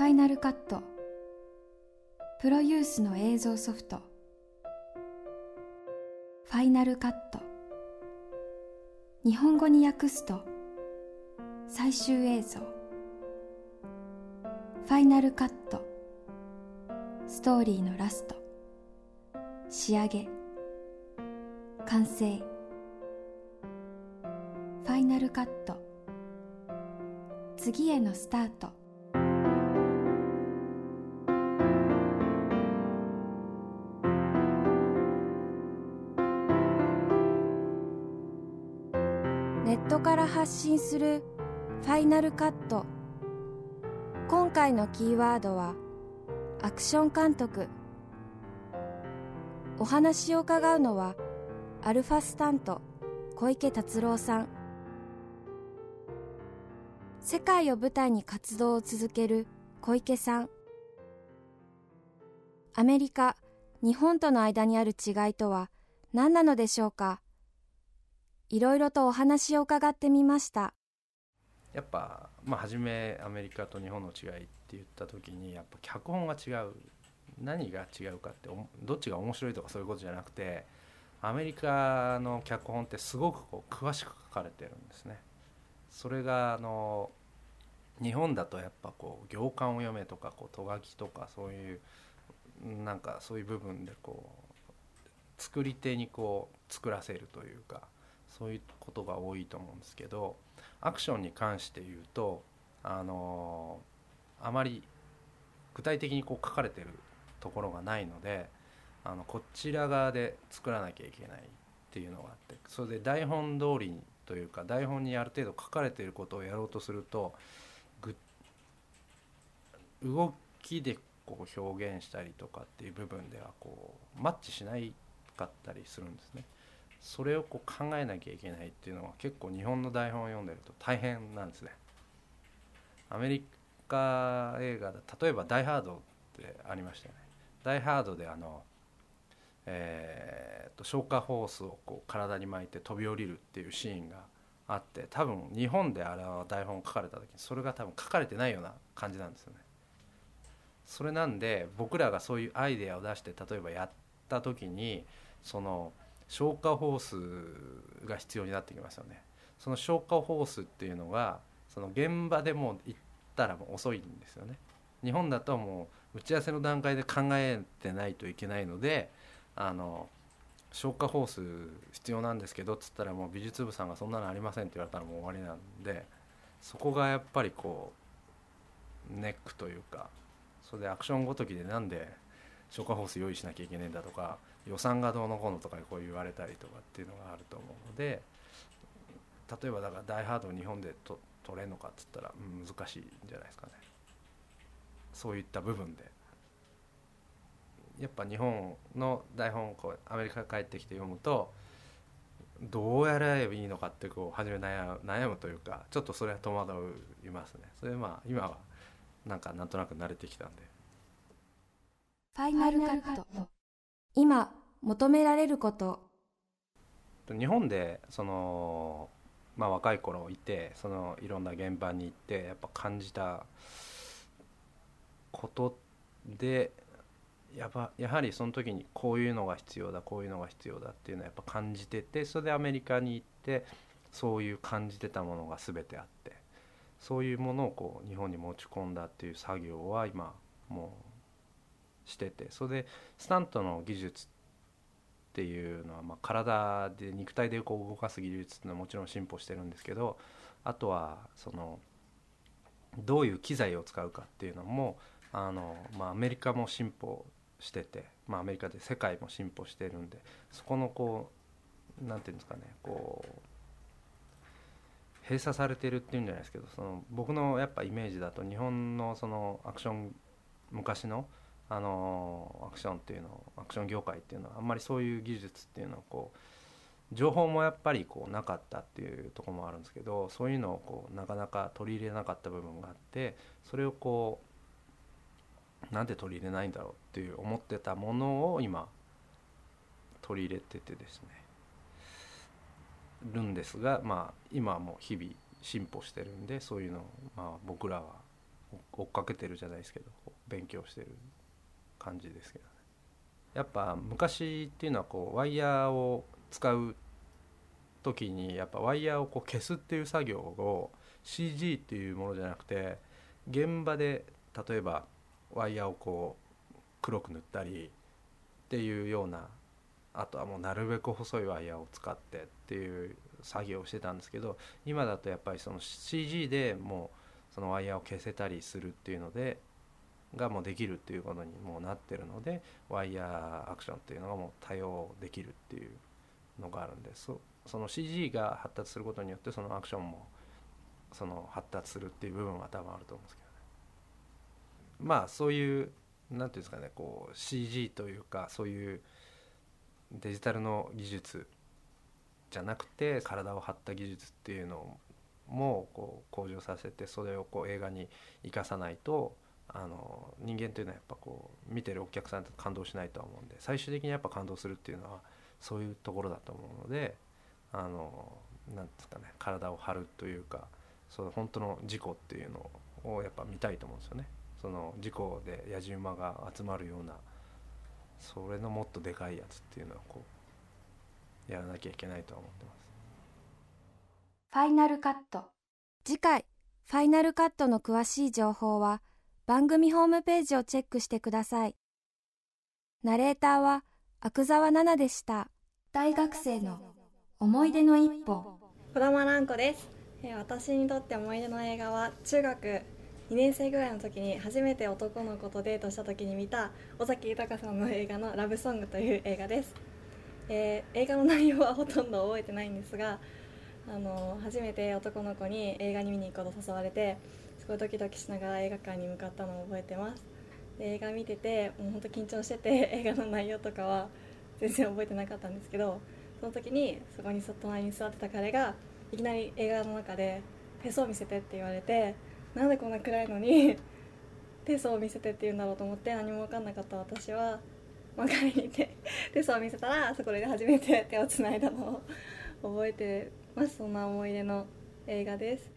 ファイナルカットプロユースの映像ソフト。ファイナルカット日本語に訳すと最終映像。ファイナルカットストーリーのラスト。仕上げ。完成。ファイナルカット次へのスタート。発信するファイナルカット。今回のキーワードはアクション監督。お話を伺うのはアルファスタント小池達郎さん。世界を舞台に活動を続ける小池さん。アメリカ日本との間にある違いとは何なのでしょうか？いろいろとお話を伺ってみました。やっぱ、まあ、初めアメリカと日本の違いって言った時にやっぱ脚本が違う。何が違うかってどっちが面白いとかそういうことじゃなくてアメリカの脚本ってすごくこう詳しく書かれてるんですね。それがあの日本だとやっぱこう行間を読めとかこうとがきとかそういうなんかそういう部分でこう作り手にこう作らせるというか。そういうことが多いと思うんですけどアクションに関して言うとあのあまり具体的にこう書かれてるところがないのであのこちら側で作らなきゃいけないっていうのがあってそれで台本通りにというか台本にある程度書かれていることをやろうとすると動きでこう表現したりとかっていう部分ではこうマッチしないかったりするんですね。それをこう考えなきゃいけないっていうのは結構日本の台本を読んでると大変なんですね。アメリカ映画だ例えば「ダイ・ハード」ってありましたよね。ダイ・ハードであの、えー、と消火ホースをこう体に巻いて飛び降りるっていうシーンがあって多分日本であれは台本を書かれた時にそれが多分書かれてないような感じなんですよね。それなんで僕らがそういうアイデアを出して例えばやった時にその消火ホースが必要になってきますよね。その消火ホースっていうのがその現場でも行ったらもう遅いんですよね。日本だともう打ち合わせの段階で考えてないといけないのであの消火ホース必要なんですけどっつったらもう美術部さんがそんなのありませんって言われたらもう終わりなんでそこがやっぱりこうネックというかそれでアクションごときでなんで消火ホース用意しなきゃいけないんだとか予算がどうのこうのとかこう言われたりとかっていうのがあると思うので例えばだから「ダイ・ハード」を日本でと撮れんのかっつったら、難しいんじゃないですかね。そういった部分で。やっぱ日本の台本こうアメリカ帰ってきて読むとどうやればいいのかってこう初め悩む悩むというかちょっとそれは戸惑いますね。それまあ今はなんかなんとなく慣れてきたんで。ファイナルカット今求められること。日本でそのまあ若い頃いてそのいろんな現場に行ってやっぱ感じたことでやばやはりその時にこういうのが必要だこういうのが必要だっていうのはやっぱ感じててそれでアメリカに行ってそういう感じてたものが全てあってそういうものをこう日本に持ち込んだっていう作業は今もうしててそれでスタントの技術っていうのはまあ体で肉体でこう動かす技術っていうのはもちろん進歩してるんですけどあとはそのどういう機材を使うかっていうのもあの、まあ、アメリカも進歩してて、まあ、アメリカで世界も進歩してるんでそこのこうなんていうんですかねこう閉鎖されてるっていうんじゃないですけどその僕のやっぱイメージだと日本のそのアクション昔のあのアクションっていうのアクション業界っていうのはあんまりそういう技術っていうのをこう情報もやっぱりこうなかったっていうとこもあるんですけどそういうのをこうなかなか取り入れなかった部分があってそれをこうなんで取り入れないんだろうっていう思ってたものを今取り入れててですねるんですがまあ今はもう日々進歩してるんでそういうのをまあ僕らは追っかけてるじゃないですけど勉強してる。感じですけどね。やっぱ昔っていうのはこうワイヤーを使う時にやっぱワイヤーをこう消すっていう作業を CG っていうものじゃなくて現場で例えばワイヤーをこう黒く塗ったりっていうようなあとはもうなるべく細いワイヤーを使ってっていう作業をしてたんですけど今だとやっぱりその CG でもうそのワイヤーを消せたりするっていうのでがもうできるっていうことにもうなってるのでワイヤーアクションっていうのがもう多用できるっていうのがあるんでそその CG が発達することによってそのアクションもその発達するっていう部分は多分あると思うんですけどね。まあそういう何ていうんですかねこう CG というかそういうデジタルの技術じゃなくて体を張った技術っていうのもこう向上させてそれをこう映画に生かさないとあの人間というのはやっぱこう見てるお客さんと感動しないとは思うんで最終的にやっぱ感動するっていうのはそういうところだと思うのであのなんですかね体を張るというかその本当の事故っていうのをやっぱ見たいと思うんですよね。その事故でやじ馬が集まるようなそれのもっとでかいやつっていうのはこうやらなきゃいけないとは思ってます。ファイナルカット次回ファイナルカットの詳しい情報は番組ホームページをチェックしてください。ナレーターは阿久澤奈々でした。大学生の思い出の一歩。児玉蘭子です。私にとって思い出の映画は中学2年生ぐらいの時に初めて男の子とデートした時に見た尾崎豊さんの映画の「ラブソング」という映画です、えー、映画の内容はほとんど覚えてないんですがあの初めて男の子に映画に見に行こうと誘われてごいドキドキしながら映画館に向かったのを覚えてます。で映画見ててもう本当緊張してて 映画の内容とかは全然覚えてなかったんですけどその時にそこに隣に座ってた彼がいきなり映画の中で「手相見せて」って言われてなんでこんな暗いのに 手相を見せてって言うんだろうと思って何も分かんなかった私は。漫画にいて 手相を見せたらそこで初めて手をつないだのを覚えてます。そんな思い出の映画です。